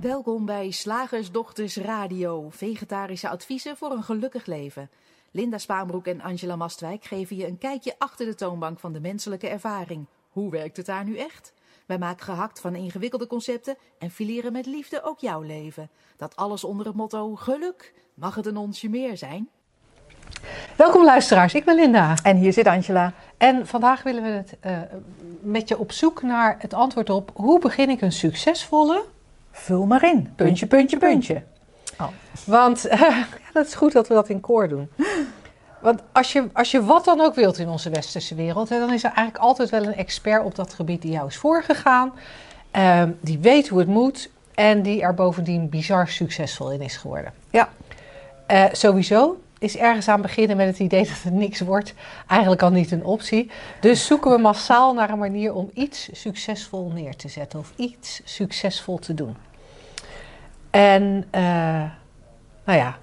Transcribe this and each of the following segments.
Welkom bij Slagersdochters Radio, vegetarische adviezen voor een gelukkig leven. Linda Spaanbroek en Angela Mastwijk geven je een kijkje achter de toonbank van de menselijke ervaring. Hoe werkt het daar nu echt? Wij maken gehakt van ingewikkelde concepten en fileren met liefde ook jouw leven. Dat alles onder het motto geluk. Mag het een onsje meer zijn? Welkom luisteraars, ik ben Linda. En hier zit Angela. En vandaag willen we het uh, met je op zoek naar het antwoord op hoe begin ik een succesvolle... Vul maar in. Puntje, puntje, puntje. Oh. Want uh, dat is goed dat we dat in koor doen. Want als je, als je wat dan ook wilt in onze westerse wereld, hè, dan is er eigenlijk altijd wel een expert op dat gebied die jou is voorgegaan. Uh, die weet hoe het moet en die er bovendien bizar succesvol in is geworden. Ja. Uh, sowieso is ergens aan beginnen met het idee dat het niks wordt eigenlijk al niet een optie. Dus zoeken we massaal naar een manier om iets succesvol neer te zetten of iets succesvol te doen. En uh, nou ja,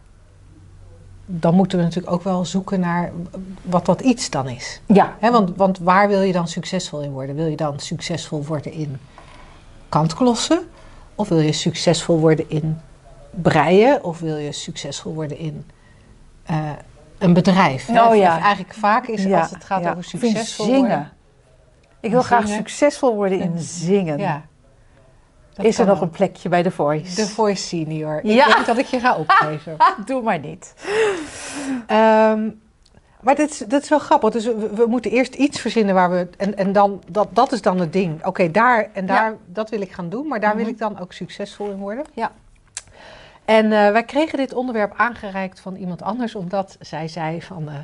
dan moeten we natuurlijk ook wel zoeken naar wat dat iets dan is. Ja. He, want, want waar wil je dan succesvol in worden? Wil je dan succesvol worden in kantklossen? Of wil je succesvol worden in breien? Of wil je succesvol worden in uh, een bedrijf? Oh ja. Eigenlijk vaak is ja, als het gaat ja. over succesvol zingen. worden. Ik wil Zingen. graag succesvol worden in zingen. Ja. Dat is er nog een plekje bij The Voice? De Voice Senior. Ik Ja. denk dat ik je ga opgeven. Doe maar niet. Ehm, maar dit is, dit is wel grappig. Dus we, we moeten eerst iets verzinnen waar we. En, en dan, dat, dat is dan het ding. Oké, daar en daar, dat wil ik gaan doen. Maar daar wil Mhm. ik dan ook succesvol in worden. Ja. En eh, wij kregen dit onderwerp aangereikt van iemand anders, omdat zij zei van. eh,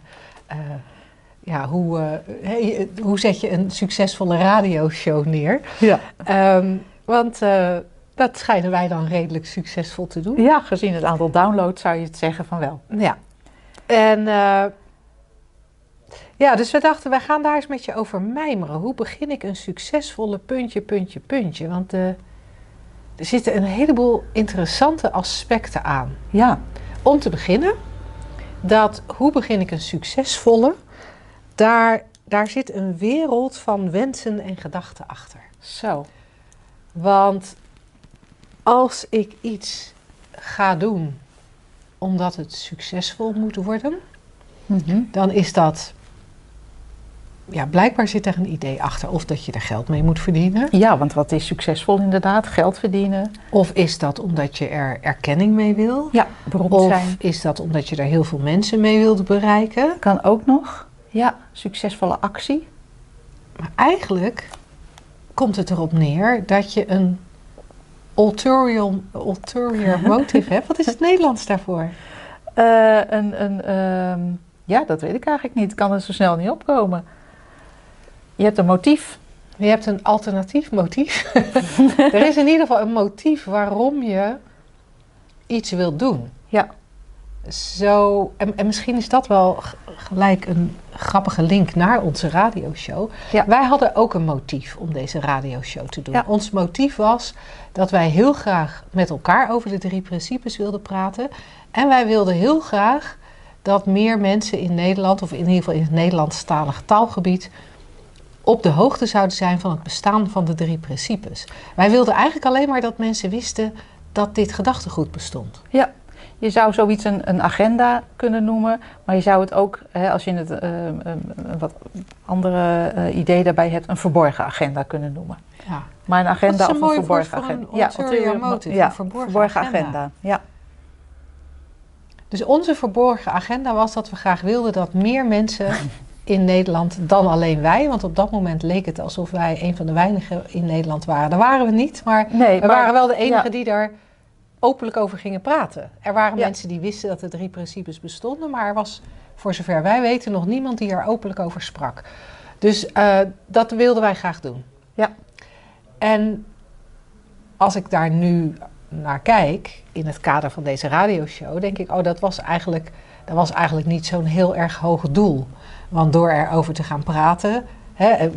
eh, ja, hoe, hey, hoe zet je een succesvolle radioshow neer? Ja. Ehm, want eh, dat schijnen wij dan redelijk succesvol te doen. ja, gezien het aantal downloads zou je het zeggen van wel. Ja. En eh, ja, dus we dachten, wij gaan daar eens met je over mijmeren. Hoe begin ik een succesvolle puntje, puntje, puntje? Want eh, er zitten een heleboel interessante aspecten aan. Ja. Om te beginnen, dat hoe begin ik een succesvolle, daar, daar zit een wereld van wensen en gedachten achter. Zo. Want als ik iets ga doen omdat het succesvol moet worden, Mhm. dan is dat. Ja, blijkbaar zit er een idee achter. Of dat je er geld mee moet verdienen. Ja, want wat is succesvol inderdaad? Geld verdienen. Of is dat omdat je er erkenning mee wil? Ja, beroemd Of zijn. is dat omdat je er heel veel mensen mee wilt bereiken? Kan ook nog. Ja, succesvolle actie. Maar eigenlijk komt het erop neer dat je een ulterior, ulterior motive hebt. Wat is het Nederlands daarvoor? Eh, een, een, ehm, ja, dat weet ik eigenlijk niet. Ik kan er zo snel niet opkomen. Je hebt een motief. Je hebt een alternatief motief. er is in ieder geval een motief waarom je iets wilt doen. Ja. Zo, en, en misschien is dat wel gelijk een grappige link naar onze radioshow. Ja. Wij hadden ook een motief om deze radioshow te doen. Ja. Ons motief was dat wij heel graag met elkaar over de drie principes wilden praten. En wij wilden heel graag dat meer mensen in Nederland, of in ieder geval in het Nederlandstalige taalgebied, op de hoogte zouden zijn van het bestaan van de drie principes. Wij wilden eigenlijk alleen maar dat mensen wisten dat dit gedachtegoed bestond. Ja, je zou zoiets een, een agenda kunnen noemen, maar je zou het ook, hè, als je het eh, een, wat andere eh, idee daarbij hebt, een verborgen agenda kunnen noemen. Ja. Maar een agenda een of een verborgen een agenda. ulterior ulterior motive, ja, een verborgen agenda. Ja, Dus onze verborgen agenda was dat we graag wilden dat meer mensen in Nederland dan alleen wij, want op dat moment leek het alsof wij een van de weinigen in Nederland waren. Dat waren we niet, maar nee, we maar- waren wel de enige ja. die daar openlijk over gingen praten. Er waren Ja. mensen die wisten dat de drie principes bestonden, maar er was, voor zover wij weten, nog niemand die er openlijk over sprak. Dus eh, dat wilden wij graag doen. Ja. En als ik daar nu naar kijk, in het kader van deze radioshow, denk ik, oh, dat was eigenlijk, dat was eigenlijk niet zo'n heel erg hoog doel. Want door erover te gaan praten,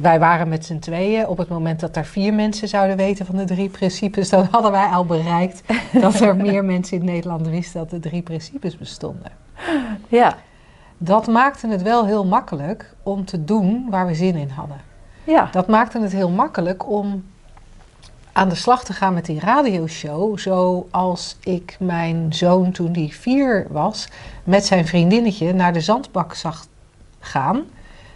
wij waren met z'n tweeën, op het moment dat er vier mensen zouden weten van de drie principes, dan hadden wij al bereikt dat er meer mensen in Nederland wisten dat de drie principes bestonden. ja, Dat maakte het wel heel makkelijk om te doen waar we zin in hadden. ja. Dat maakte het heel makkelijk om aan de slag te gaan met die radioshow. Zoals ik mijn zoon toen die vier was, met zijn vriendinnetje naar de zandbak zag gaan.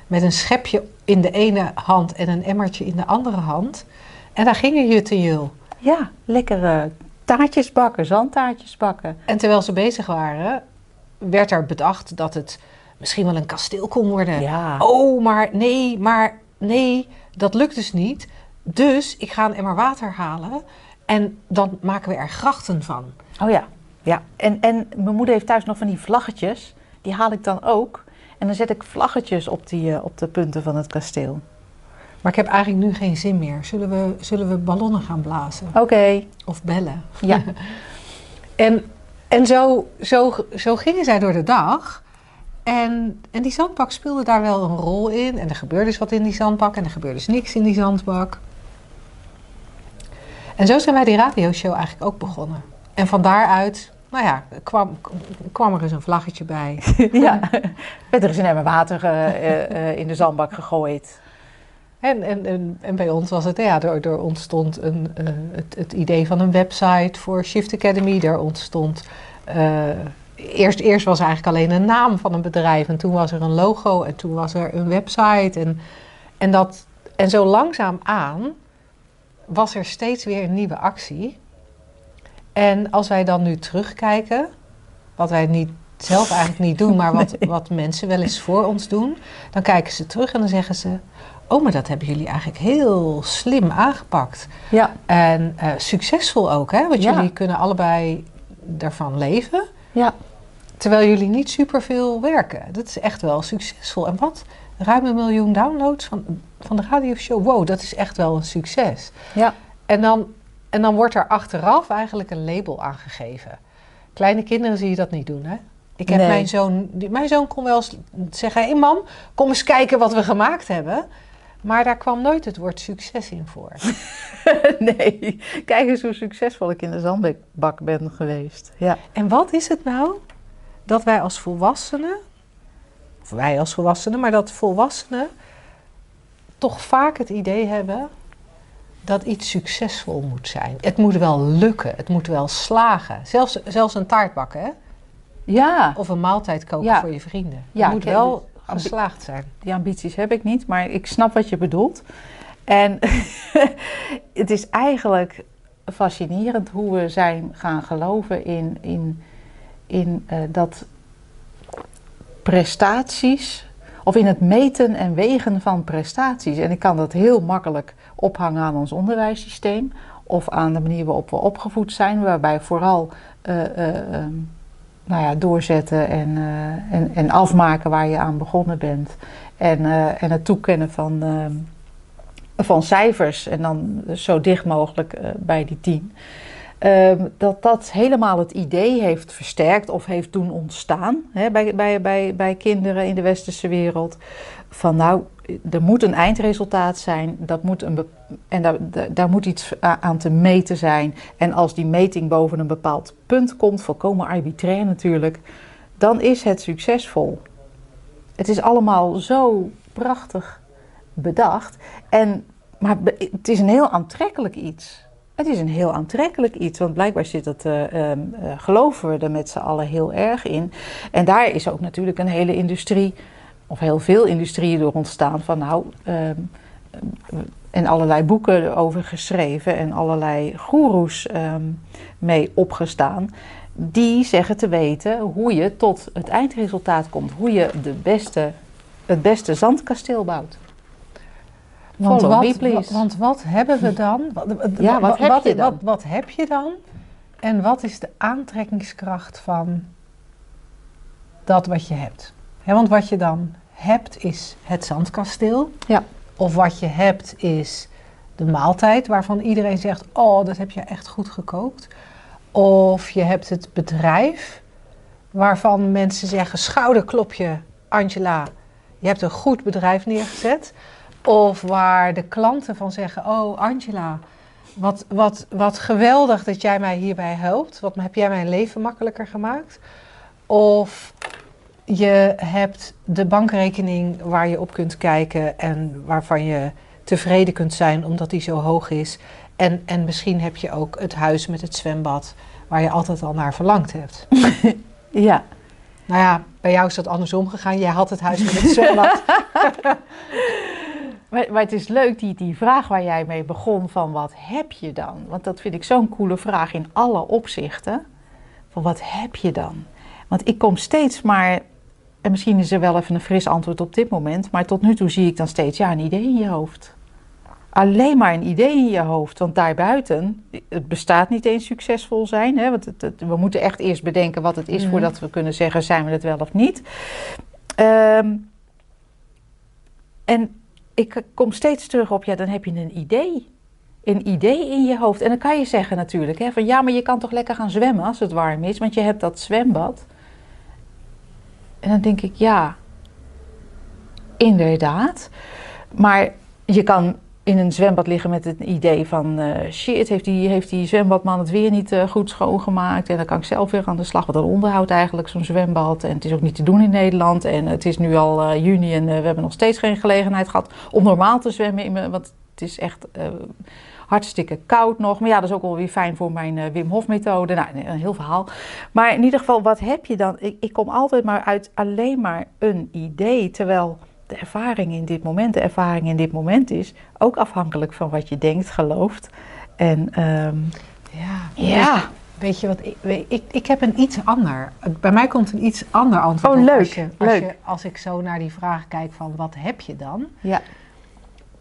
Met een schepje in de ene hand en een emmertje in de andere hand. En daar gingen Jut en Jul. Ja, lekkere taartjes bakken, zandtaartjes bakken. En terwijl ze bezig waren, werd er bedacht dat het misschien wel een kasteel kon worden. Ja. Oh, maar nee, maar nee, dat lukt dus niet. Dus ik ga een emmer water halen en dan maken we er grachten van. Oh ja, ja. En, en mijn moeder heeft thuis nog van die vlaggetjes. Die haal ik dan ook. En dan zet ik vlaggetjes op, die, eh, op de punten van het kasteel. Maar ik heb eigenlijk nu geen zin meer. Zullen we, zullen we ballonnen gaan blazen? Oké. Of bellen? Ja. En, en zo, zo, zo gingen zij door de dag. En, en die zandbak speelde daar wel een rol in. En er gebeurde dus wat in die zandbak. En er gebeurde dus niks in die zandbak. En zo zijn wij die radioshow eigenlijk ook begonnen. En van daaruit, nou ja, kwam, kwam er eens een vlaggetje bij. ja. Werd er eens een emmer water eh, eh, eh, in de zandbak gegooid. En, en, en, en bij ons was het, ja, er, er ontstond een, het, het idee van een website voor Shift Academy. Er ontstond, eerst, eerst was er eigenlijk alleen een naam van een bedrijf. En toen was er een logo en toen was er een website. En, en, dat, en zo langzaam aan was er steeds weer een nieuwe actie. En als wij dan nu terugkijken, wat wij niet, zelf eigenlijk niet doen, maar wat, wat mensen wel eens voor ons doen, dan kijken ze terug en dan zeggen ze: Oh, maar dat hebben jullie eigenlijk heel slim aangepakt. Ja. En eh, succesvol ook, hè? Want Ja. jullie kunnen allebei daarvan leven, Ja. terwijl jullie niet superveel werken. Dat is echt wel succesvol. En wat? Ruim een miljoen downloads van, van de radioshow. Wow, dat is echt wel een succes. Ja. En dan, en dan wordt er achteraf eigenlijk een label aangegeven. Kleine kinderen zie je dat niet doen, hè? Ik heb Nee. mijn zoon, mijn zoon kon wel eens zeggen: Hé mam, kom eens kijken wat we gemaakt hebben. Maar daar kwam nooit het woord succes in voor. nee. Kijk eens hoe succesvol ik in de zandbak ben geweest. Ja. En wat is het nou dat wij als volwassenen, of wij als volwassenen, maar dat volwassenen toch vaak het idee hebben dat iets succesvol moet zijn. Het moet wel lukken, het moet wel slagen. Zelfs, zelfs een taart bakken, hè? Ja. Of een maaltijd koken Ja. voor je vrienden. Ja, het moet wel geslaagd zijn. Die ambities heb ik niet, maar ik snap wat je bedoelt. En het is eigenlijk fascinerend hoe we zijn gaan geloven in, in, in eh, dat prestaties, of in het meten en wegen van prestaties. En ik kan dat heel makkelijk ophangen aan ons onderwijssysteem of aan de manier waarop we opgevoed zijn, waarbij vooral eh, eh, ehm, nou ja, doorzetten en, eh, en, en afmaken waar je aan begonnen bent. En, en het toekennen van, ehm, van cijfers en dan zo dicht mogelijk bij die tien. Ehm, dat dat helemaal het idee heeft versterkt of heeft doen ontstaan hè, bij, bij, bij, bij kinderen in de westerse wereld. Van nou, er moet een eindresultaat zijn, dat moet een en daar, daar, moet iets aan te meten zijn. En als die meting boven een bepaald punt komt, volkomen arbitrair natuurlijk, dan is het succesvol. Het is allemaal zo prachtig bedacht. En, maar het is een heel aantrekkelijk iets. Het is een heel aantrekkelijk iets, want blijkbaar zit het, eh, ehm, eh, geloven we er met z'n allen heel erg in. En daar is ook natuurlijk een hele industrie, of heel veel industrieën door ontstaan van nou, ehm, eh, en allerlei boeken over geschreven en allerlei goeroes ehm, mee opgestaan. Die zeggen te weten hoe je tot het eindresultaat komt, hoe je de beste, het beste zandkasteel bouwt. Want Follow wat, me, please. wa- want wat hebben we dan? Wat, Ja, wat heb je dan? Wat, wat heb je dan? En wat is de aantrekkingskracht van dat wat je hebt? Want wat je dan hebt is het zandkasteel. Ja. Of wat je hebt is de maaltijd waarvan iedereen zegt: Oh, dat heb je echt goed gekookt. Of je hebt het bedrijf waarvan mensen zeggen: Schouderklopje, Angela, je hebt een goed bedrijf neergezet. Of waar de klanten van zeggen: Oh, Angela, wat, wat, wat geweldig dat jij mij hierbij helpt. Wat heb jij mijn leven makkelijker gemaakt? Of je hebt de bankrekening waar je op kunt kijken en waarvan je tevreden kunt zijn omdat die zo hoog is. En, en misschien heb je ook het huis met het zwembad waar je altijd al naar verlangd hebt. Ja. Nou ja, bij jou is dat andersom gegaan. Jij had het huis met het zwembad. Maar, maar het is leuk, die, die vraag waar jij mee begon van wat heb je dan? Want dat vind ik zo'n coole vraag in alle opzichten. Van wat heb je dan? Want ik kom steeds maar, en misschien is er wel even een fris antwoord op dit moment, maar tot nu toe zie ik dan steeds, ja, een idee in je hoofd. Alleen maar een idee in je hoofd, want daarbuiten, het bestaat niet eens succesvol zijn. Hè? Want het, het- we moeten echt eerst bedenken wat het is Mhm. voordat we kunnen zeggen, zijn we het wel of niet. Ehm, en ik kom steeds terug op, ja, dan heb je een idee. Een idee in je hoofd. En dan kan je zeggen natuurlijk, hè, van ja, maar je kan toch lekker gaan zwemmen als het warm is, want je hebt dat zwembad. En dan denk ik, ja, inderdaad. Maar je kan in een zwembad liggen met het idee van eh, shit, heeft die, heeft die zwembadman het weer niet eh, goed schoongemaakt. En dan kan ik zelf weer aan de slag. Wat een onderhoud eigenlijk, zo'n zwembad. En het is ook niet te doen in Nederland. En het is nu al eh, juni en we hebben nog steeds geen gelegenheid gehad om normaal te zwemmen. Want het is echt hartstikke koud nog. Maar ja, dat is ook wel weer fijn voor mijn Wim Hof methode. Nou, een heel verhaal. Maar in ieder geval, wat heb je dan? Ik, ik kom altijd maar uit alleen maar een idee. Terwijl de ervaring in dit moment, de ervaring in dit moment is ook afhankelijk van wat je denkt, gelooft. En ehm, ja. ja, Weet je wat, ik, weet- ik, ik heb een iets ander. Bij mij komt een iets ander antwoord. Oh, leuk, Als, je, als, leuk. je- als ik zo naar die vraag kijk van wat heb je dan? ja,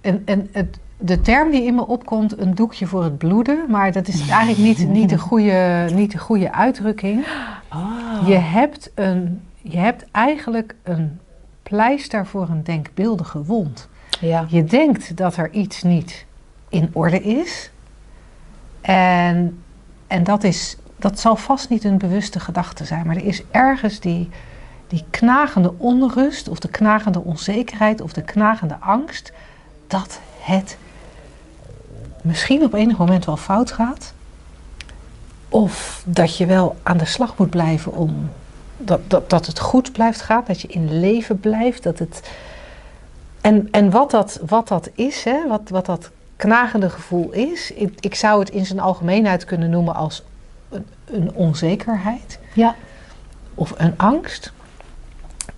En, en het, de term die in me opkomt, een doekje voor het bloeden. Maar dat is eigenlijk niet, niet, de, goede, niet de goede uitdrukking. Oh. Je, hebt een, je hebt eigenlijk een pleister voor een denkbeeldige wond. ja, Je denkt dat er iets niet in orde is. En, en dat, is, dat zal vast niet een bewuste gedachte zijn. Maar er is ergens die, die knagende onrust, of de knagende onzekerheid, of de knagende angst. dat het misschien op enig moment wel fout gaat. Of dat je wel aan de slag moet blijven om dat, dat, dat het goed blijft gaan, dat je in leven blijft, dat het en, en wat, dat, wat dat is, hè, wat, wat dat knagende gevoel is, ik, ik zou het in zijn algemeenheid kunnen noemen als een, een onzekerheid ja, of een angst.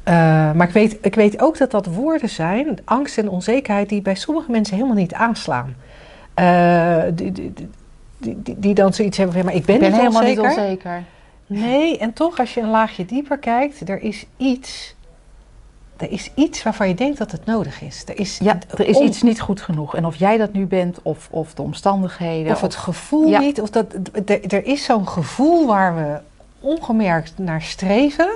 Eh, maar ik weet, ik weet ook dat dat woorden zijn, angst en onzekerheid, die bij sommige mensen helemaal niet aanslaan. Eh, die, die, die, die, dan zoiets hebben van, ja, maar ik ben, ik ben niet helemaal onzeker. niet onzeker. Nee, en toch als je een laagje dieper kijkt, er is iets, er is iets waarvan je denkt dat het nodig is. Er is, Ja, er is iets niet goed genoeg. En of jij dat nu bent, of, of de omstandigheden. Of het gevoel Ja. niet, of dat, er, er is zo'n gevoel waar we ongemerkt naar streven.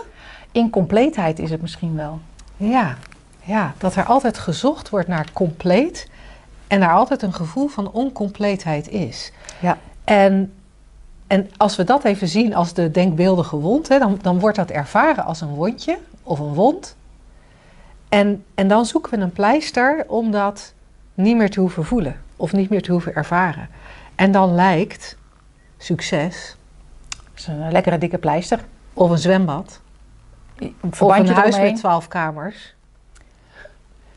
incompleetheid is het misschien wel. Ja, ja, dat er altijd gezocht wordt naar compleet en er altijd een gevoel van oncompleetheid is. Ja. En, en als we dat even zien als de denkbeeldige wond, hè, dan, dan wordt dat ervaren als een wondje of een wond. En, en dan zoeken we een pleister om dat niet meer te hoeven voelen of niet meer te hoeven ervaren. En dan lijkt succes Dat is een lekkere dikke pleister. of een zwembad Een of een huis eromheen. met twaalf kamers.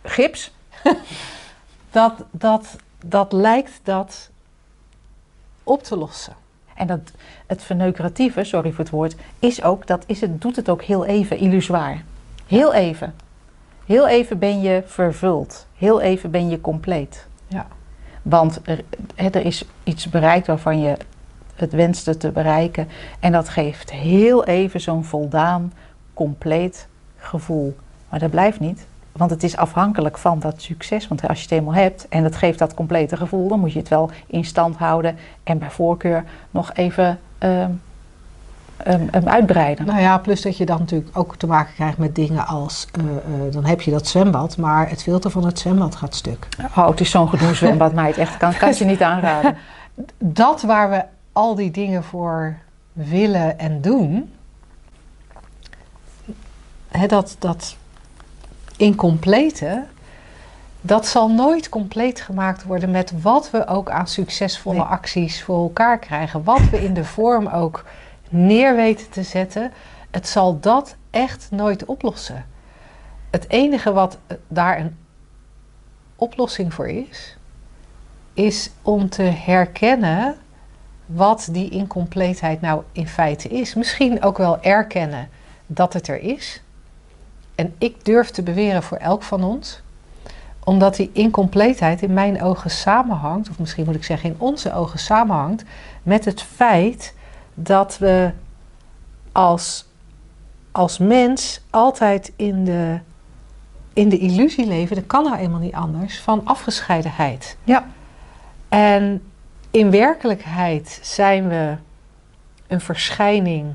gips. Dat, dat, dat lijkt dat op te lossen. En dat, het verneukeratieve, sorry voor het woord, is ook, dat is het, doet het ook heel even illusoir. Heel even. Heel even ben je vervuld. Heel even ben je compleet. Ja. Want er, er is iets bereikt waarvan je het wenste te bereiken. En dat geeft heel even zo'n voldaan, compleet gevoel. Maar dat blijft niet. Want het is afhankelijk van dat succes. Want als je het eenmaal hebt en het geeft dat complete gevoel, dan moet je het wel in stand houden. En bij voorkeur nog even ehm, ehm, ehm, uitbreiden. Nou ja, plus dat je dan natuurlijk ook te maken krijgt met dingen als, eh, eh, dan heb je dat zwembad, maar het filter van het zwembad gaat stuk. Oh, het is zo'n gedoe zwembad, meid. Echt, kan, kan je niet aanraden. Dat waar we al die dingen voor willen en doen, hè, dat, dat incomplete, dat zal nooit compleet gemaakt worden met wat we ook aan succesvolle Nee. acties voor elkaar krijgen. Wat we in de vorm ook neer weten te zetten, het zal dat echt nooit oplossen. Het enige wat eh, daar een oplossing voor is, is om te herkennen wat die incompleetheid nou in feite is. Misschien ook wel erkennen dat het er is. En ik durf te beweren voor elk van ons, omdat die incompleetheid in mijn ogen samenhangt, of misschien moet ik zeggen in onze ogen samenhangt, met het feit dat we als, als mens altijd in de, in de illusie leven, dat kan nou eenmaal niet anders, van afgescheidenheid. Ja. En in werkelijkheid zijn we een verschijning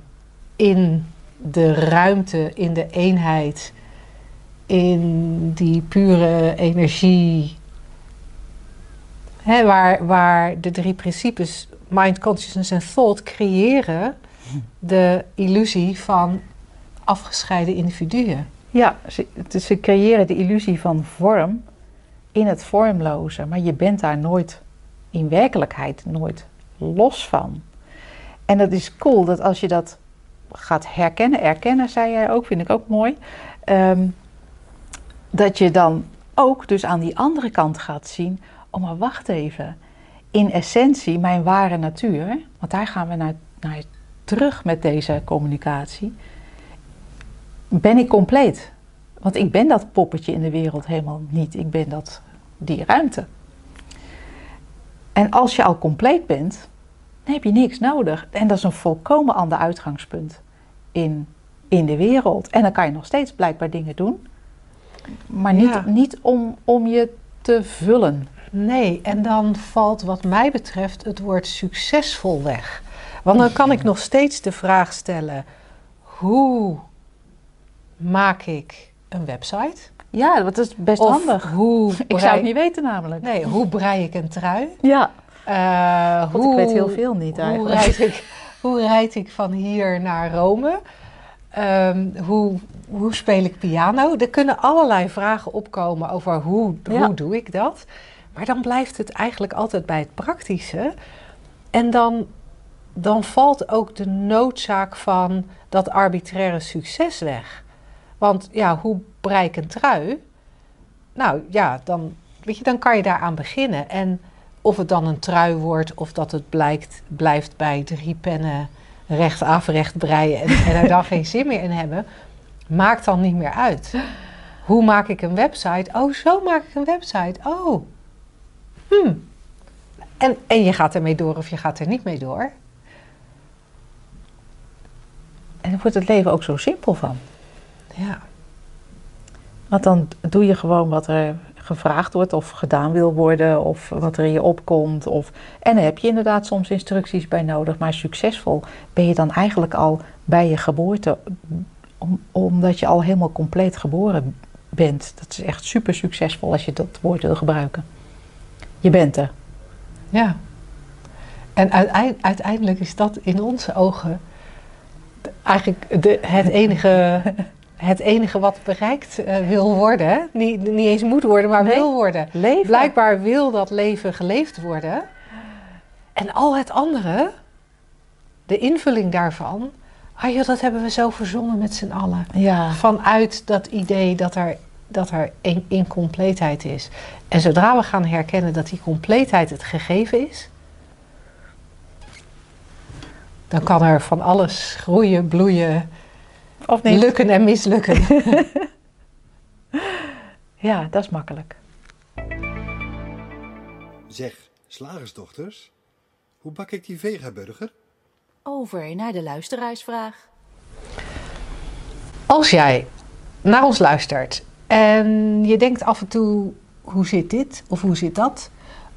in de ruimte, in de eenheid, in die pure energie. Hè, waar, waar de drie principes, mind, consciousness en thought, creëren de illusie van afgescheiden individuen. Ja, ze, creëren de illusie van vorm in het vormloze, maar je bent daar nooit in werkelijkheid nooit los van. En dat is cool dat als je dat gaat herkennen, erkennen, zei jij ook, vind ik ook mooi, ehm, dat je dan ook dus aan die andere kant gaat zien, oh maar wacht even, in essentie mijn ware natuur, want daar gaan we naar, naar terug met deze communicatie, ben ik compleet. Want ik ben dat poppetje in de wereld helemaal niet. Ik ben dat, die ruimte. En als je al compleet bent, dan heb je niks nodig. En dat is een volkomen ander uitgangspunt in, in de wereld. En dan kan je nog steeds blijkbaar dingen doen. Maar niet, Ja. niet om, om je te vullen. Nee, en dan valt wat mij betreft het woord succesvol weg. Want dan kan ik nog steeds de vraag stellen: hoe maak ik een website? Ja, dat is best Of handig. Hoe Ik zou het niet weten namelijk. Nee, hoe brei ik een trui? Ja, Eh, God, ik weet heel veel niet hoe eigenlijk. rijd, ik, hoe rijd ik van hier naar Rome? Ehm, hoe, hoe speel ik piano? Er kunnen allerlei vragen opkomen over hoe, Ja. hoe doe ik dat. Maar dan blijft het eigenlijk altijd bij het praktische. En dan, dan valt ook de noodzaak van dat arbitraire succes weg. Want ja, hoe brei ik een trui? Nou ja, dan, weet je, dan kan je daaraan beginnen. En of het dan een trui wordt of dat het blijkt, blijft bij drie pennen rechtaf recht breien en, en er dan geen zin meer in hebben, maakt dan niet meer uit. Hoe maak ik een website? Oh, zo maak ik een website. Oh. Hm. En, en je gaat ermee door of je gaat er niet mee door. en dan wordt het leven ook zo simpel van. Ja. Want dan doe je gewoon wat er gevraagd wordt of gedaan wil worden of wat er in je opkomt. Of, en heb je inderdaad soms instructies bij nodig. Maar succesvol ben je dan eigenlijk al bij je geboorte, om- omdat je al helemaal compleet geboren bent. Dat is echt super succesvol als je dat woord wil gebruiken. Je bent er. Ja. En uitei- uiteindelijk is dat in onze ogen eigenlijk de, het, enige, het enige wat bereikt eh, wil worden. Niet, niet eens moet worden, maar Nee. wil worden. Leven. Blijkbaar wil dat leven geleefd worden. En al het andere, de invulling daarvan, ah joh, dat hebben we zo verzonnen met z'n allen. Ja. Vanuit dat idee dat er, dat er een incompleetheid is. En zodra we gaan herkennen dat die compleetheid het gegeven is, dan kan er van alles groeien, bloeien, Of niet? lukken en mislukken. Ja, dat is makkelijk. Zeg, slagersdochters, hoe bak ik die vegaburger? Over naar de luisteraarsvraag. Als jij naar ons luistert en je denkt af en toe, hoe zit dit of hoe zit dat?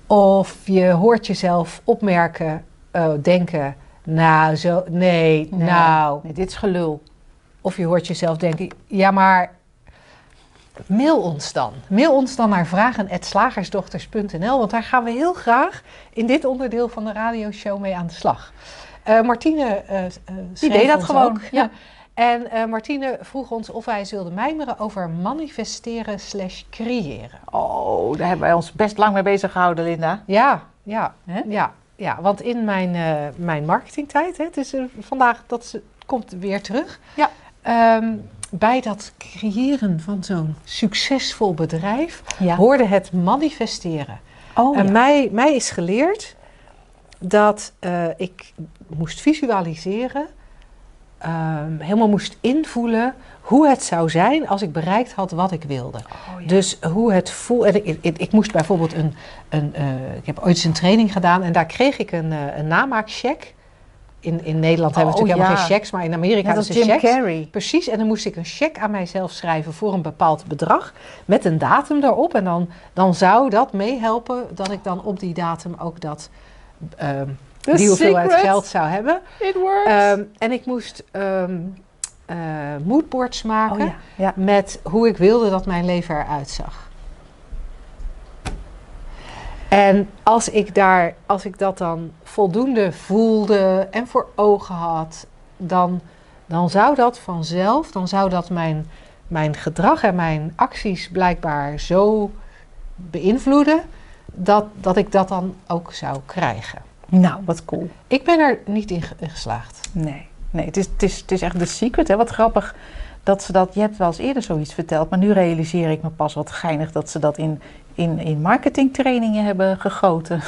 Of je hoort jezelf opmerken, eh, denken, nou zo, nee, Nee. nou. Nee, dit is gelul. Of je hoort jezelf denken, ja maar mail ons dan. Mail ons dan naar vragen.slagersdochters.nl, want daar gaan we heel graag in dit onderdeel van de radioshow mee aan de slag. Eh, Martine eh, eh, schreef deed dat gewoon, ook. ja. En eh, Martine vroeg ons of wij zulden mijmeren over manifesteren slash creëren. Oh, daar hebben wij ons best lang mee bezig gehouden, Linda. Ja, ja, ja, ja. Want in mijn, eh, mijn marketingtijd, hè, het is eh, vandaag dat ze, komt weer terug. Ja. Ehm, bij dat creëren van zo'n succesvol bedrijf Ja. hoorde het manifesteren. Oh, en ja. mij, mij is geleerd dat eh, ik moest visualiseren, ehm, helemaal moest invoelen hoe het zou zijn als ik bereikt had wat ik wilde. Oh, ja. Dus hoe het voel. En ik, ik, ik moest bijvoorbeeld een. een eh, ik heb ooit eens een training gedaan en daar kreeg ik een, eh, een namaakcheck. In, in Nederland hebben we Oh, natuurlijk helemaal geen checks, maar in Amerika hebben ze Jim checks. Carrey. Precies, en dan moest ik een cheque aan mijzelf schrijven voor een bepaald bedrag met een datum erop. En dan, dan zou dat meehelpen dat ik dan op die datum ook dat, The die hoeveelheid geld zou hebben. It works. Ehm, en ik moest eh, moodboards maken oh ja. ja. met hoe ik wilde dat mijn leven eruit zag. En als ik, daar, als ik dat dan voldoende voelde en voor ogen had, dan, dan zou dat vanzelf, dan zou dat mijn, mijn gedrag en mijn acties blijkbaar zo beïnvloeden dat, dat ik dat dan ook zou krijgen. Nou, wat cool. Ik ben er niet in ge- in geslaagd. Nee, nee het, is, het, is, het is echt de secret. Hè? Wat grappig dat ze dat... Je hebt wel eens eerder zoiets verteld, maar nu realiseer ik me pas wat geinig dat ze dat in, in, in marketingtrainingen hebben gegoten.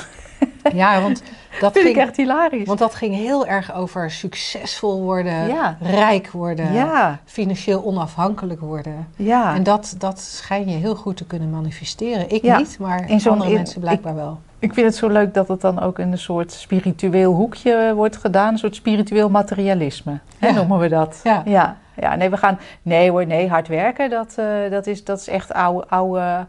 Ja, want dat vind ik echt hilarisch. want dat ging heel erg over succesvol worden, Ja. rijk worden, ja, financieel onafhankelijk worden. ja. En dat, dat schijn je heel goed te kunnen manifesteren. Ik Ja, niet, maar in andere in- mensen blijkbaar wel. Ik vind het zo leuk dat het dan ook in een soort spiritueel hoekje wordt gedaan. Een soort spiritueel materialisme, hè, noemen we dat. Ja. ja. Ja, nee, we gaan... Nee hoor, nee, hard werken, dat, eh, dat, is, dat is echt oude, oude,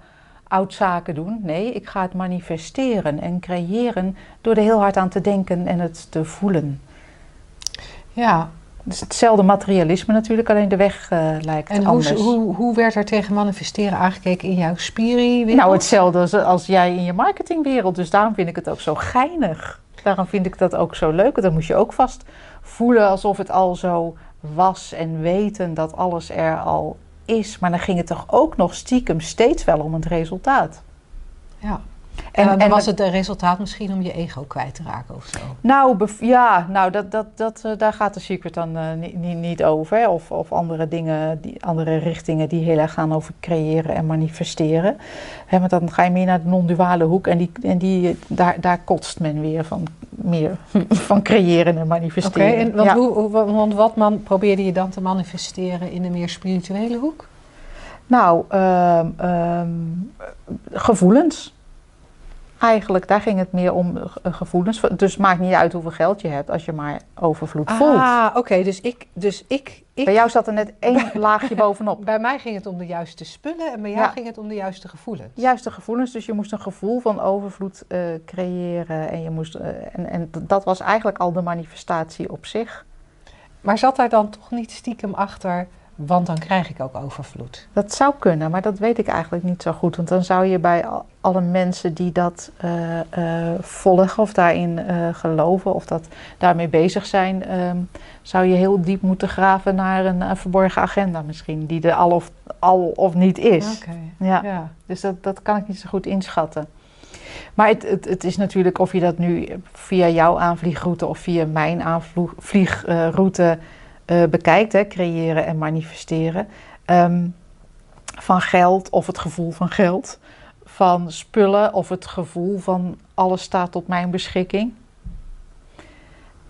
oud zaken doen. Nee, ik ga het manifesteren en creëren door er heel hard aan te denken en het te voelen. Ja, Dus hetzelfde materialisme natuurlijk, alleen de weg eh, lijkt en hoe, anders. hoe, hoe werd er tegen manifesteren aangekeken in jouw spiri Nou, hetzelfde als, als jij in je marketingwereld. Dus daarom vind ik het ook zo geinig. Daarom vind ik dat ook zo leuk. Dan moest je ook vast voelen alsof het al zo was. En weten dat alles er al is. Maar dan ging het toch ook nog stiekem steeds wel om het resultaat. Ja. En, En, dan en was het een resultaat misschien om je ego kwijt te raken of zo. Nou, ja, nou dat, dat, dat, eh, daar gaat de secret dan eh, niet, niet, niet over. hè. Of, of andere dingen, die, andere richtingen die heel erg gaan over creëren en manifesteren. Hè, want dan ga je meer naar de non-duale hoek en, die, en die, eh, daar, daar kotst men weer van, meer van creëren en Oké, manifesteren. en want, Ja. hoe, want wat man, probeerde je dan te manifesteren in de meer spirituele hoek? Nou, ehm, ehm, gevoelens. Eigenlijk, daar ging het meer om eh, gevoelens. Dus het maakt niet uit hoeveel geld je hebt als je maar overvloed voelt. Ah, oké, dus ik, dus ik, ik Bij jou zat er net één laagje bovenop. Bij mij ging het om de juiste spullen en bij jou Ja. ging het om de juiste gevoelens. Juiste gevoelens, dus je moest een gevoel van overvloed eh, creëren. En, je moest, eh, en, en dat was eigenlijk al de manifestatie op zich. Maar zat daar dan toch niet stiekem achter, want dan krijg ik ook overvloed? Dat zou kunnen, maar dat weet ik eigenlijk niet zo goed. Want dan zou je bij al- alle mensen die dat eh, eh, volgen of daarin eh, geloven of dat daarmee bezig zijn, ehm, zou je heel diep moeten graven naar een, verborgen agenda misschien, die er al of, al of niet is. Ja. ja. Dus dat, dat kan ik niet zo goed inschatten. Maar het, het, het is natuurlijk of je dat nu via jouw aanvliegroute of via mijn aanvliegroute eh, bekijkt, hè, creëren en manifesteren. Ehm, van geld of het gevoel van geld. Van spullen of het gevoel van alles staat tot mijn beschikking.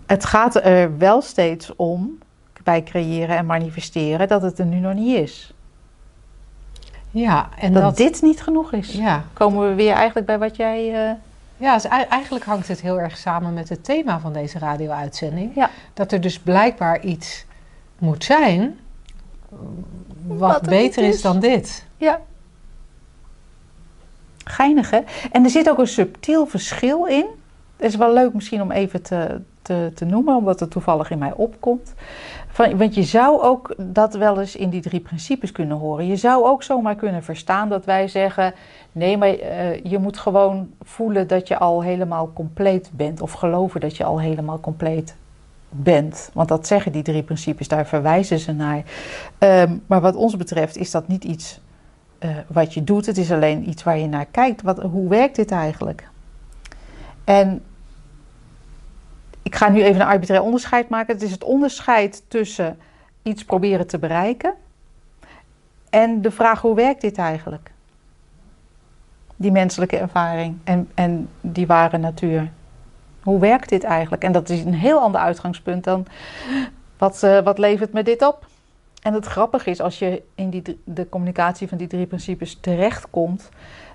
Het gaat er wel steeds om, bij creëren en manifesteren, dat het er nu nog niet is. Ja, en Dat, dat... dit niet genoeg is Ja, komen we weer eigenlijk bij wat jij. eh, ja dus ei- eigenlijk hangt het heel erg samen met het thema van deze radio-uitzending. Ja. Dat er dus blijkbaar iets moet zijn wat, Wat er beter is. dan dit. ja. Geinig, hè? En er zit ook een subtiel verschil in. Het is wel leuk misschien om even te, te, te noemen, omdat het toevallig in mij opkomt. Van, want je zou ook dat wel eens in die drie principes kunnen horen. Je zou ook zomaar kunnen verstaan dat wij zeggen: nee, maar eh, je moet gewoon voelen dat je al helemaal compleet bent. Of geloven dat je al helemaal compleet bent. Want dat zeggen die drie principes, daar verwijzen ze naar. Ehm, maar wat ons betreft is dat niet iets eh, wat je doet. Het is alleen iets waar je naar kijkt. Wat, hoe werkt dit eigenlijk? En ik ga nu even een arbitrair onderscheid maken. Het is het onderscheid tussen iets proberen te bereiken En de vraag, hoe werkt dit eigenlijk? Die menselijke ervaring en, en die ware natuur. Hoe werkt dit eigenlijk? En dat is een heel ander uitgangspunt dan wat, uh, wat levert me dit op? En het grappige is, als je in die, de communicatie van die drie principes terechtkomt,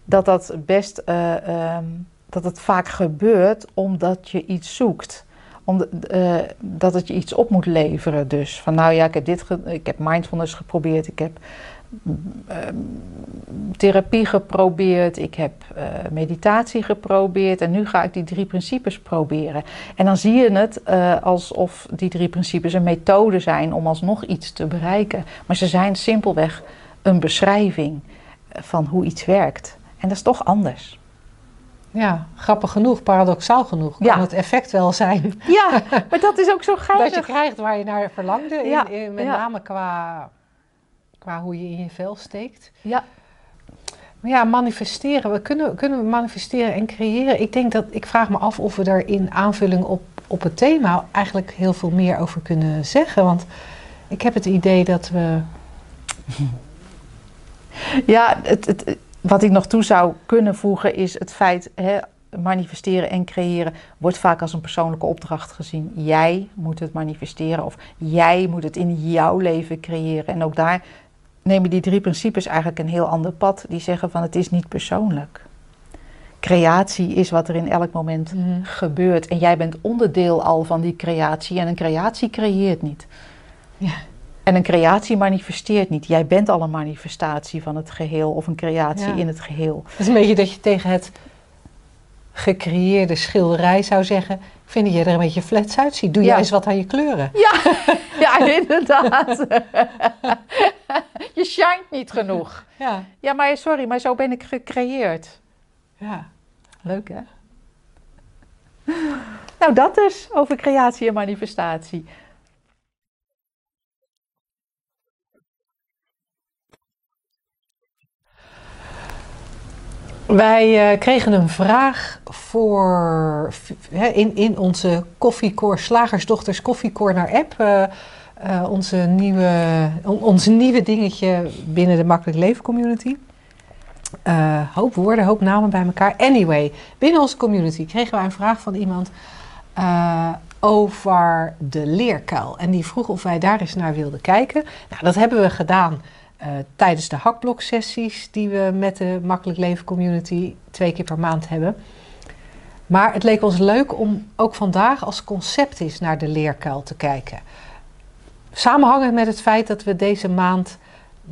dat dat best, uh, um, dat het vaak gebeurt omdat je iets zoekt. Om uh, dat het je iets op moet leveren. Dus van nou ja, ik heb dit, ik heb mindfulness geprobeerd, ik heb therapie geprobeerd, ik heb uh, meditatie geprobeerd en nu ga ik die drie principes proberen. En dan zie je het uh, alsof die drie principes een methode zijn om alsnog iets te bereiken. Maar ze zijn simpelweg een beschrijving van hoe iets werkt. En dat is toch anders. Ja, grappig genoeg, paradoxaal genoeg, kan Ja. het effect wel zijn Ja, maar dat is ook zo geinig. dat je krijgt waar je naar verlangde. In, Ja, in- met ja. name qua, qua hoe je in je vel steekt. Ja, Maar ja, manifesteren. We kunnen, kunnen we manifesteren en creëren? Ik denk dat ik vraag me af of we daar in aanvulling op, op het thema eigenlijk heel veel meer over kunnen zeggen. Want ik heb het idee dat we. Ja, het, het, wat ik nog toe zou kunnen voegen is het feit, hè, manifesteren en creëren wordt vaak als een persoonlijke opdracht gezien. Jij moet het manifesteren of jij moet het in jouw leven creëren. En ook daar nemen die drie principes eigenlijk een heel ander pad. Die zeggen van het is niet persoonlijk. Creatie is wat er in elk moment gebeurt. En jij bent onderdeel al van die creatie. En een creatie creëert niet. Ja. En een creatie manifesteert niet. Jij bent al een manifestatie van het geheel of een creatie Ja. in het geheel. Het is een beetje dat je tegen het gecreëerde schilderij zou zeggen: vind je er een beetje flats uitziet. Doe Ja. jij eens wat aan je kleuren. Ja, ja inderdaad. je shined niet genoeg. Ja. Ja, maar sorry, maar zo ben ik gecreëerd. ja. Leuk hè? Nou, dat dus over creatie en manifestatie. Wij eh, kregen een vraag voor in, in onze koffiekoor, Slagersdochters Koffiecorner app. eh, eh, onze, nieuwe, on- onze nieuwe dingetje binnen de Makkelijk Leven community. Hoop woorden, hoop namen bij elkaar. Anyway, binnen onze community kregen wij een vraag van iemand over de leerkuil. En die vroeg of wij daar eens naar wilden kijken. Nou, dat hebben we gedaan eh, tijdens de hakbloksessies die we met de Makkelijk Leven Community twee keer per maand hebben. Maar het leek ons leuk om ook vandaag als concept eens naar de leerkuil te kijken. Samenhangend met het feit dat we deze maand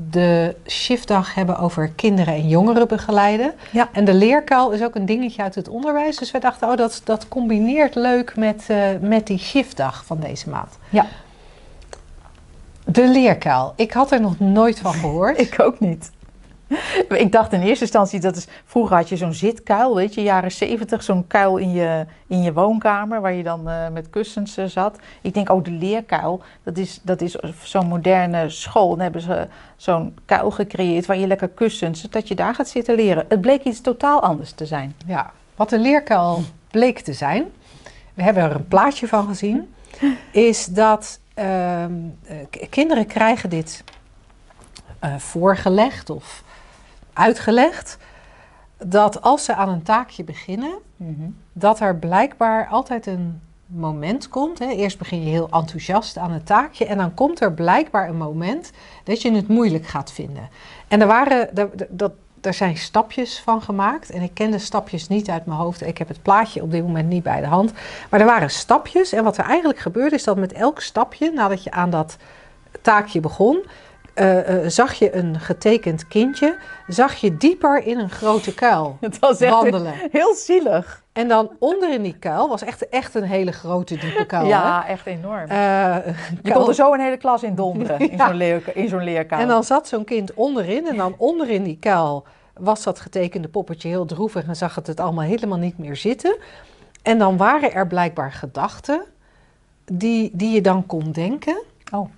de shiftdag hebben over kinderen en jongeren begeleiden. Ja. En de leerkuil is ook een dingetje uit het onderwijs. Dus we dachten, oh, dat, dat combineert leuk met, eh, met die shiftdag van deze maand. Ja. De leerkuil. Ik had er nog nooit van gehoord. Ik ook niet. Ik dacht in eerste instantie, dat is, vroeger had je zo'n zitkuil, weet je, jaren zeventig, zo'n kuil in je, in je woonkamer waar je dan eh, met kussens eh, zat. Ik denk, oh, de leerkuil, dat is, dat is zo'n moderne school. Dan hebben ze zo'n kuil gecreëerd waar je lekker kussens, dat je daar gaat zitten leren. Het bleek iets totaal anders te zijn. Ja, wat de leerkuil bleek te zijn, we hebben er een plaatje van gezien, is dat ehm, eh, kinderen krijgen dit eh, voorgelegd of uitgelegd. Dat als ze aan een taakje beginnen, dat er blijkbaar altijd een moment komt. Hè. Eerst begin je heel enthousiast aan het taakje en dan komt er blijkbaar een moment dat je het moeilijk gaat vinden. En er waren, dat, er zijn stapjes van gemaakt en ik ken de stapjes niet uit mijn hoofd. Ik heb het plaatje op dit moment niet bij de hand. Maar er waren stapjes en wat er eigenlijk gebeurde is dat met elk stapje, nadat je aan dat taakje begon, eh, eh, zag je een getekend kindje, zag je dieper in een grote kuil wandelen. heel zielig. En dan onder in die kuil was echt, echt een hele grote diepe kuil. Ja, echt enorm. Eh, je kon er zo een hele klas in donderen, in Ja. zo'n leer, in leerkamer. En dan zat zo'n kind onderin en dan onderin die kuil was dat getekende poppetje heel droevig en zag het het allemaal helemaal niet meer zitten. En dan waren er blijkbaar gedachten die, die je dan kon denken. Oh.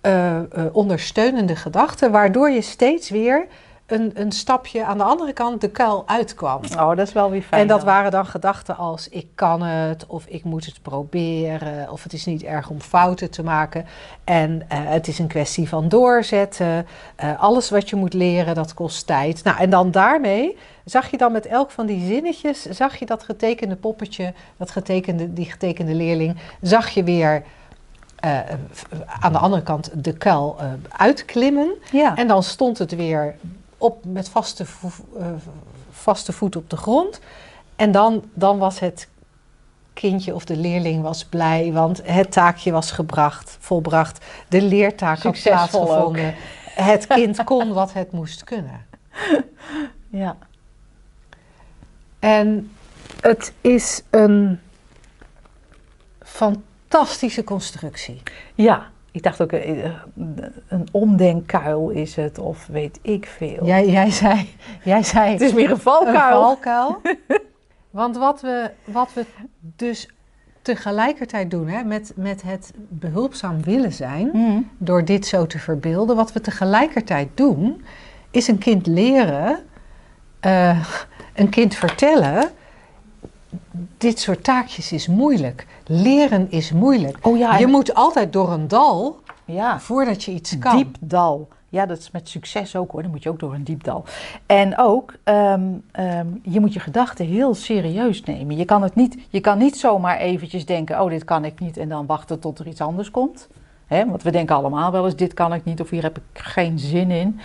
Eh, eh, ondersteunende gedachten, waardoor je steeds weer een, een stapje aan de andere kant de kuil uitkwam. Oh, dat is wel weer fijn. En dat dan. waren dan gedachten als ik kan het, of ik moet het proberen, of het is niet erg om fouten te maken. En eh, het is een kwestie van doorzetten. Eh, alles wat je moet leren, dat kost tijd. Nou, en dan daarmee zag je dan met elk van die zinnetjes, zag je dat getekende poppetje, dat getekende, die getekende leerling, zag je weer eh, aan de andere kant de kuil uitklimmen. Ja. En dan stond het weer op met vaste, vo- eh, vaste voet op de grond. En dan, dan was het kindje of de leerling was blij, want het taakje was gebracht, volbracht. De leertaak had plaatsgevonden. Het kind kon wat het moest kunnen. ja. En het is een fantastische constructie. ja, ik dacht ook, eh, eh, een omdenkkuil is het, of weet ik veel. Jij, jij zei, jij zei Het is meer een een valkuil. valkuil. Want wat we, wat we dus tegelijkertijd doen, hè, met, met het behulpzaam willen zijn, Hm. door dit zo te verbeelden, wat we tegelijkertijd doen, is een kind leren, eh, een kind vertellen, dit soort taakjes is moeilijk. Leren is moeilijk. Oh ja, Je moet altijd door een dal ja. voordat je iets kan. Diep dal. Ja, dat is met succes ook hoor. Dan moet je ook door een diep dal. En ook, ehm, ehm, je moet je gedachten heel serieus nemen. Je kan, het niet, je kan niet zomaar eventjes denken, oh dit kan ik niet. En dan wachten tot er iets anders komt. Want we denken allemaal wel eens, dit kan ik niet of hier heb ik geen zin in.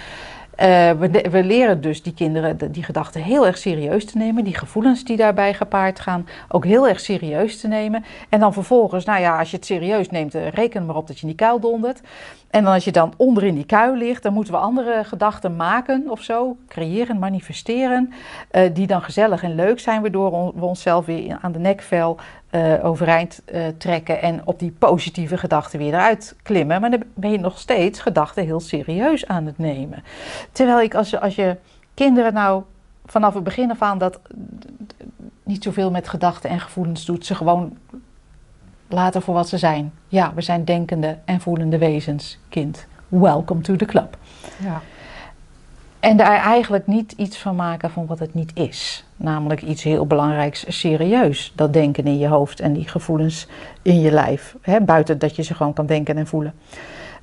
Eh, we, leren dus die kinderen de- die gedachten heel erg serieus te nemen. Die gevoelens die daarbij gepaard gaan ook heel erg serieus te nemen. En dan vervolgens, nou ja, als je het serieus neemt, eh, reken maar op dat je in die kuil dondert. En dan als je dan onder in die kuil ligt, dan moeten we andere gedachten maken of zo. Creëren, manifesteren. eh, die dan gezellig en leuk zijn, waardoor we onszelf weer aan de nekvel eh, overeind eh, trekken. En op die positieve gedachten weer eruit klimmen. Maar dan ben je nog steeds gedachten heel serieus aan het nemen. Terwijl ik als, als je kinderen nou vanaf het begin af aan dat niet zoveel met gedachten en gevoelens doet, ze gewoon laten voor wat ze zijn. Ja, we zijn denkende en voelende wezens, kind. Welcome to the club. Ja. En daar eigenlijk niet iets van maken van wat het niet is. Namelijk iets heel belangrijks, serieus. Dat denken in je hoofd en die gevoelens in je lijf. Hè, buiten dat je ze gewoon kan denken en voelen.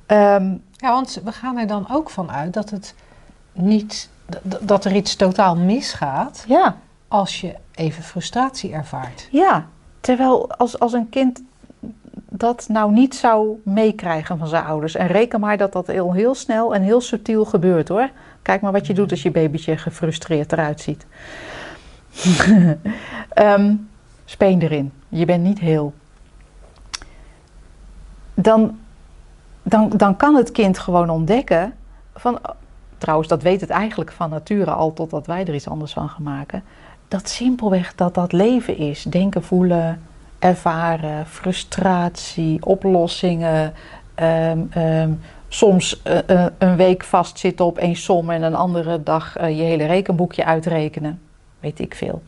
Ehm, Ja, want we gaan er dan ook van uit dat het niet dat er iets totaal misgaat ja, als je even frustratie ervaart. ja. Terwijl als, als een kind dat nou niet zou meekrijgen van zijn ouders. En reken maar dat dat heel, heel snel en heel subtiel gebeurt hoor. Kijk maar wat je doet als je babytje gefrustreerd eruit ziet. Ehm speen erin. Je bent niet heel. Dan, dan, dan kan het kind gewoon ontdekken van... Trouwens, dat weet het eigenlijk van nature al totdat wij er iets anders van gaan maken. Dat simpelweg dat dat leven is. Denken, voelen, ervaren, frustratie, oplossingen. ehm, ehm, soms eh, eh, een week vastzitten op één som en een andere dag eh, je hele rekenboekje uitrekenen. Weet ik veel.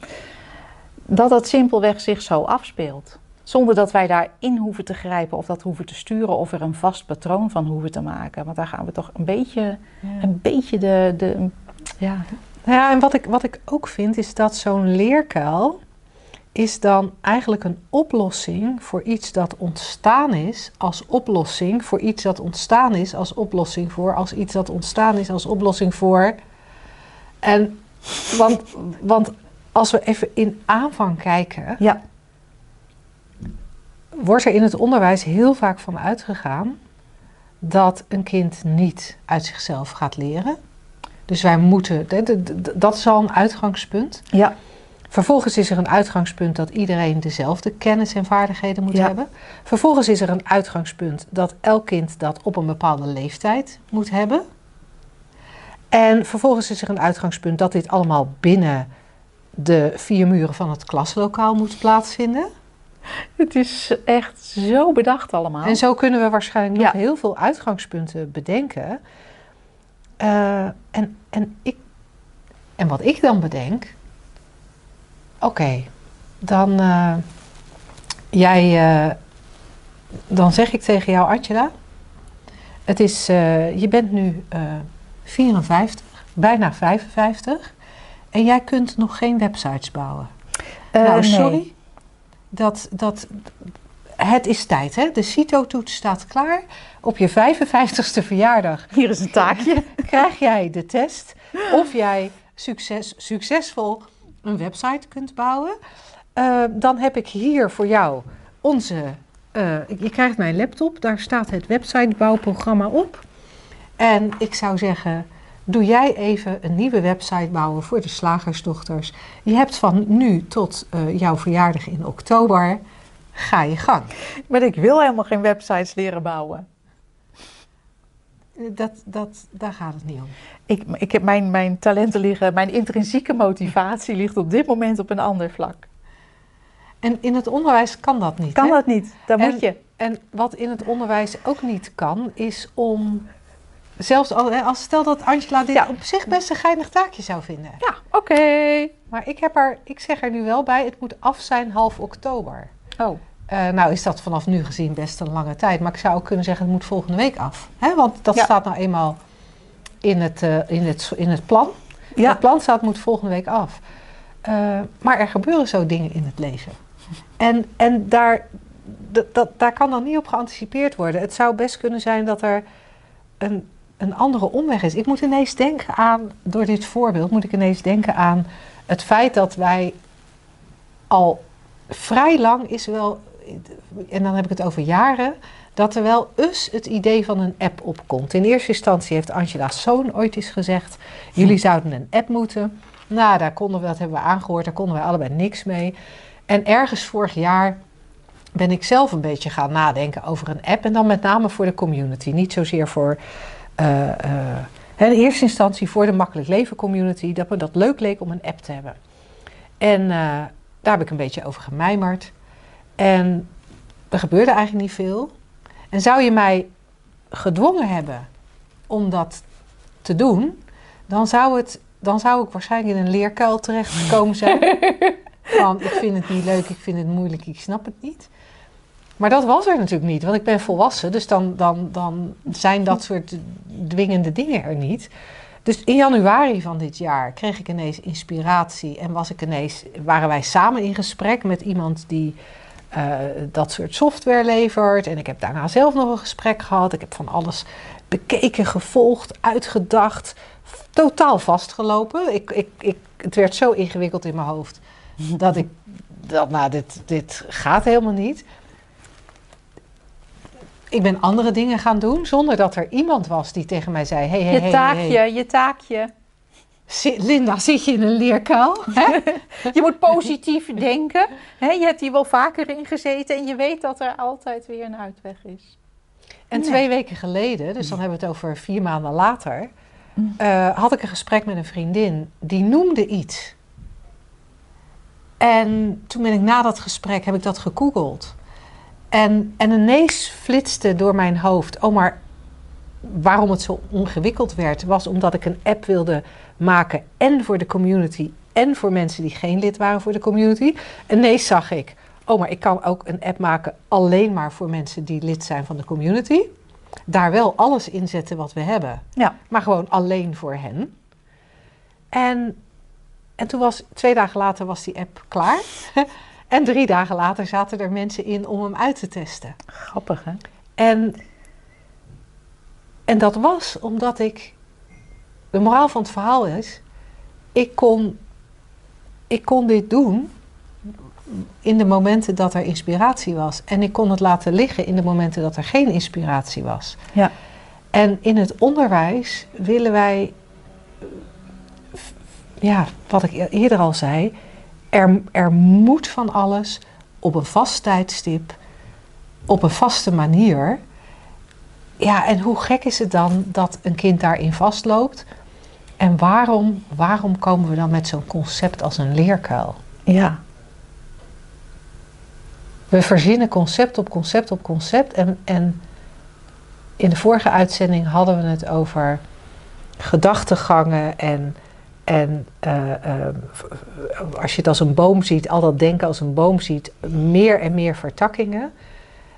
Dat dat simpelweg zich zo afspeelt. Zonder dat wij daarin hoeven te grijpen of dat hoeven te sturen of er een vast patroon van hoeven te maken. Want daar gaan we toch een beetje, een beetje de, de ja, ja, en wat ik, wat ik ook vind is dat zo'n leerkuil is dan eigenlijk een oplossing voor iets dat ontstaan is als oplossing voor iets dat ontstaan is als oplossing voor als iets dat ontstaan is als oplossing voor. En want, want als we even in aanvang kijken, ja, wordt er in het onderwijs heel vaak van uitgegaan dat een kind niet uit zichzelf gaat leren. Dus wij moeten, dat is al een uitgangspunt. ja, Vervolgens is er een uitgangspunt dat iedereen dezelfde kennis en vaardigheden moet Ja. hebben. Vervolgens is er een uitgangspunt dat elk kind dat op een bepaalde leeftijd moet hebben. En vervolgens is er een uitgangspunt dat dit allemaal binnen de vier muren van het klaslokaal moet plaatsvinden. het is echt zo bedacht allemaal. En zo kunnen we waarschijnlijk nog Ja. heel veel uitgangspunten bedenken. Eh, en, en, ik, en wat ik dan bedenk. Oké, dan. eh, jij. eh, dan zeg ik tegen jou, Atjela. Het is. eh, je bent nu eh 54. bijna 55. En jij kunt nog geen websites bouwen. Nou, nee. sorry. Dat, dat, het is tijd, hè? De CITO-toets staat klaar. Op je 55ste verjaardag Hier is een taakje. krijg jij de test of jij succes, succesvol een website kunt bouwen. Eh, dan heb ik hier voor jou onze. eh, je krijgt mijn laptop, daar staat het websitebouwprogramma op. En ik zou zeggen, doe jij even een nieuwe website bouwen voor de slagersdochters. Je hebt van nu tot eh, jouw verjaardag in oktober, ga je gang. Maar ik wil helemaal geen websites leren bouwen. Dat, dat, daar gaat het niet om. Ik, ik heb mijn, mijn talenten liggen, mijn intrinsieke motivatie ligt op dit moment op een ander vlak. En in het onderwijs kan dat niet. Kan hè? dat niet? Dan En- moet je. En wat in het onderwijs ook niet kan, is om. Zelfs al, als stel dat Angela dit Ja. op zich best een geinig taakje zou vinden. Ja, oké. Maar ik, heb er, ik zeg er nu wel bij, het moet af zijn half oktober. Oh, Eh, nou is dat vanaf nu gezien best een lange tijd. Maar ik zou ook kunnen zeggen, het moet volgende week af. Hè? Want dat Ja. staat nou eenmaal in het, eh, in het, in het plan. ja. Het plan staat moet volgende week af. Eh, maar er gebeuren zo dingen in het leven. En, en daar, dat, dat, daar kan dan niet op geanticipeerd worden. Het zou best kunnen zijn dat er een, een andere omweg is. Ik moet ineens denken aan, door dit voorbeeld, moet ik ineens denken aan het feit dat wij al vrij lang is wel, en dan heb ik het over jaren, dat er wel eens het idee van een app opkomt. In eerste instantie heeft Angela's zoon ooit eens gezegd, jullie zouden een app moeten. Nou, daar konden we, dat hebben we aangehoord, daar konden wij allebei niks mee. En ergens vorig jaar ben ik zelf een beetje gaan nadenken over een app. En dan met name voor de community. Niet zozeer voor, eh, eh, in eerste instantie voor de Makkelijk Leven community. Dat me dat leuk leek om een app te hebben. En eh, daar heb ik een beetje over gemijmerd. En er gebeurde eigenlijk niet veel. En zou je mij gedwongen hebben om dat te doen, dan zou, het, dan zou ik waarschijnlijk in een leerkuil terechtgekomen zijn. Van ik vind het niet leuk, ik vind het moeilijk, ik snap het niet. Maar dat was er natuurlijk niet, want ik ben volwassen, dus dan, dan, dan zijn dat soort dwingende dingen er niet. Dus in januari van dit jaar kreeg ik ineens inspiratie en was ik ineens, waren wij samen in gesprek met iemand die eh, dat soort software levert. En ik heb daarna zelf nog een gesprek gehad. Ik heb van alles bekeken, gevolgd, uitgedacht, totaal vastgelopen. Ik, ik, ik, het werd zo ingewikkeld in mijn hoofd dat ik dat, nou, dit, dit gaat helemaal niet. Ik ben andere dingen gaan doen zonder dat er iemand was die tegen mij zei: hey, hey, je hey, taakje, hey, je taakje. Linda, zit je in een leerkuil? Hè? Je moet positief denken. Hè, je hebt hier wel vaker in gezeten en je weet dat er altijd weer een uitweg is. En Nee. twee weken geleden, dus dan hebben we het over vier maanden later, Mm. eh, had ik een gesprek met een vriendin die noemde iets. En toen ben ik na dat gesprek, heb ik dat gegoogeld. En, en ineens flitste door mijn hoofd, oh maar waarom het zo ingewikkeld werd, was omdat ik een app wilde maken en voor de community en voor mensen die geen lid waren voor de community. En ineens zag ik, oh maar ik kan ook een app maken alleen maar voor mensen die lid zijn van de community. Daar wel alles in zetten wat we hebben, Ja. maar gewoon alleen voor hen. En, en toen was, twee dagen later was die app klaar. en drie dagen later zaten er mensen in om hem uit te testen. Grappig, hè? En, en dat was omdat ik. De moraal van het verhaal is. Ik kon, ik kon dit doen in de momenten dat er inspiratie was. En ik kon het laten liggen in de momenten dat er geen inspiratie was. Ja. En in het onderwijs willen wij. Ja, wat ik eerder al zei. Er, er moet van alles op een vast tijdstip op een vaste manier. Ja, en hoe gek is het dan dat een kind daarin vastloopt? En waarom, waarom komen we dan met zo'n concept als een leerkuil? Ja. We verzinnen concept op concept op concept. En, en in de vorige uitzending hadden we het over gedachtegangen en, en eh, eh, als je het als een boom ziet, al dat denken als een boom ziet, meer en meer vertakkingen.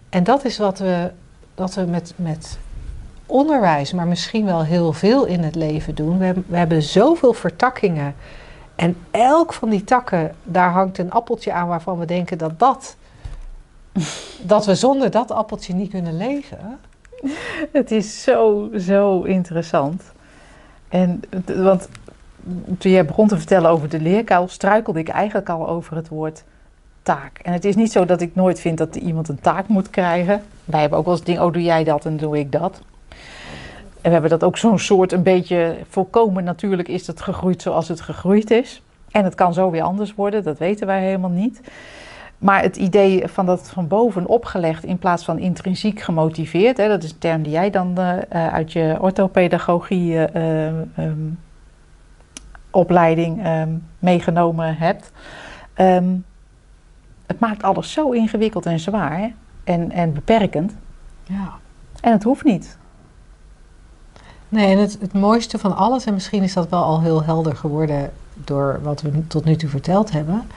En dat is wat we, wat we met, met onderwijs, maar misschien wel heel veel in het leven doen. We, we hebben zoveel vertakkingen. En elk van die takken, daar hangt een appeltje aan waarvan we denken dat dat. dat we zonder dat appeltje niet kunnen leven. Het is zo, zo interessant. En, want toen jij begon te vertellen over de leerkuil, struikelde ik eigenlijk al over het woord taak. En het is niet zo dat ik nooit vind dat iemand een taak moet krijgen. Wij hebben ook wel eens ding, oh doe jij dat en doe ik dat. En we hebben dat ook zo'n soort een beetje volkomen natuurlijk is het gegroeid zoals het gegroeid is. En het kan zo weer anders worden, dat weten wij helemaal niet. Maar het idee van dat van boven opgelegd in plaats van intrinsiek gemotiveerd, hè, dat is een term die jij dan uh, uit je orthopedagogie uh, um, opleiding um, meegenomen hebt. Um, het maakt alles zo ingewikkeld en zwaar en, en beperkend. Ja. En het hoeft niet. Nee, en het, het mooiste van alles, en misschien is dat wel al heel helder geworden door wat we tot nu toe verteld hebben.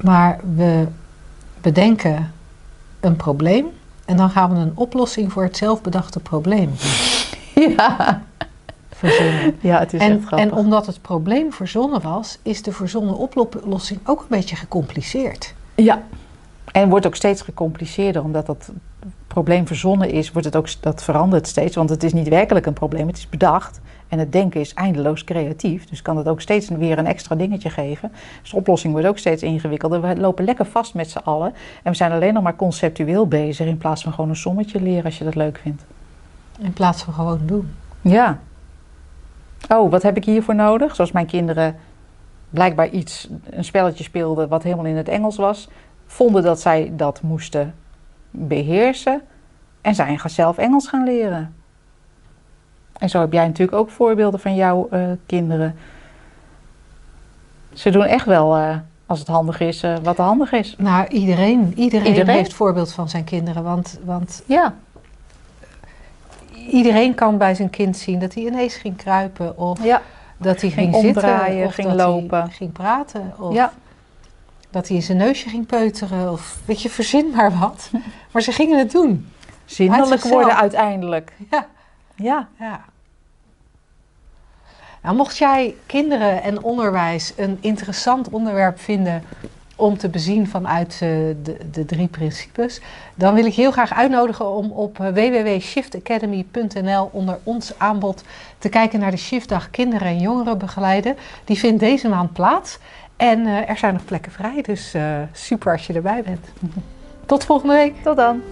Maar we bedenken een probleem en dan gaan we een oplossing voor het zelfbedachte probleem ja. verzinnen. Ja, het is en, echt grappig. en omdat het probleem verzonnen was, is de verzonnen oplossing ook een beetje gecompliceerd. Ja, en wordt ook steeds gecompliceerder omdat dat probleem verzonnen is, wordt het ook, dat verandert steeds. Want het is niet werkelijk een probleem, het is bedacht. En het denken is eindeloos creatief. Dus kan het ook steeds weer een extra dingetje geven. Dus de oplossing wordt ook steeds ingewikkelder. We lopen lekker vast met z'n allen. En we zijn alleen nog maar conceptueel bezig in plaats van gewoon een sommetje leren als je dat leuk vindt. In plaats van gewoon doen. Ja. Oh, wat heb ik hiervoor nodig? Zoals mijn kinderen blijkbaar iets, een spelletje speelden wat helemaal in het Engels was. Vonden dat zij dat moesten beheersen. En zijn zelf Engels gaan leren. En zo heb jij natuurlijk ook voorbeelden van jouw uh, kinderen. Ze doen echt wel, uh, als het handig is, uh, wat handig is. Nou, iedereen, iedereen, iedereen, heeft voorbeeld van zijn kinderen. Want, want ja. iedereen kan bij zijn kind zien dat hij ineens ging kruipen. Of ja. dat hij ging, ging zitten. Of ging dat lopen. Hij ging praten. Of ja. Dat hij in zijn neusje ging peuteren. Of weet je, verzin maar wat. Maar ze gingen het doen. Zinnelijk worden uiteindelijk. Ja. Ja. ja. Nou, mocht jij kinderen en onderwijs een interessant onderwerp vinden om te bezien vanuit uh, de, de, drie principes, dan wil ik je heel graag uitnodigen om op www.shiftacademy.nl onder ons aanbod te kijken naar de Shiftdag Kinderen en Jongeren begeleiden. Die vindt deze maand plaats en uh, er zijn nog plekken vrij, dus uh, super als je erbij bent. Tot volgende week. Tot dan.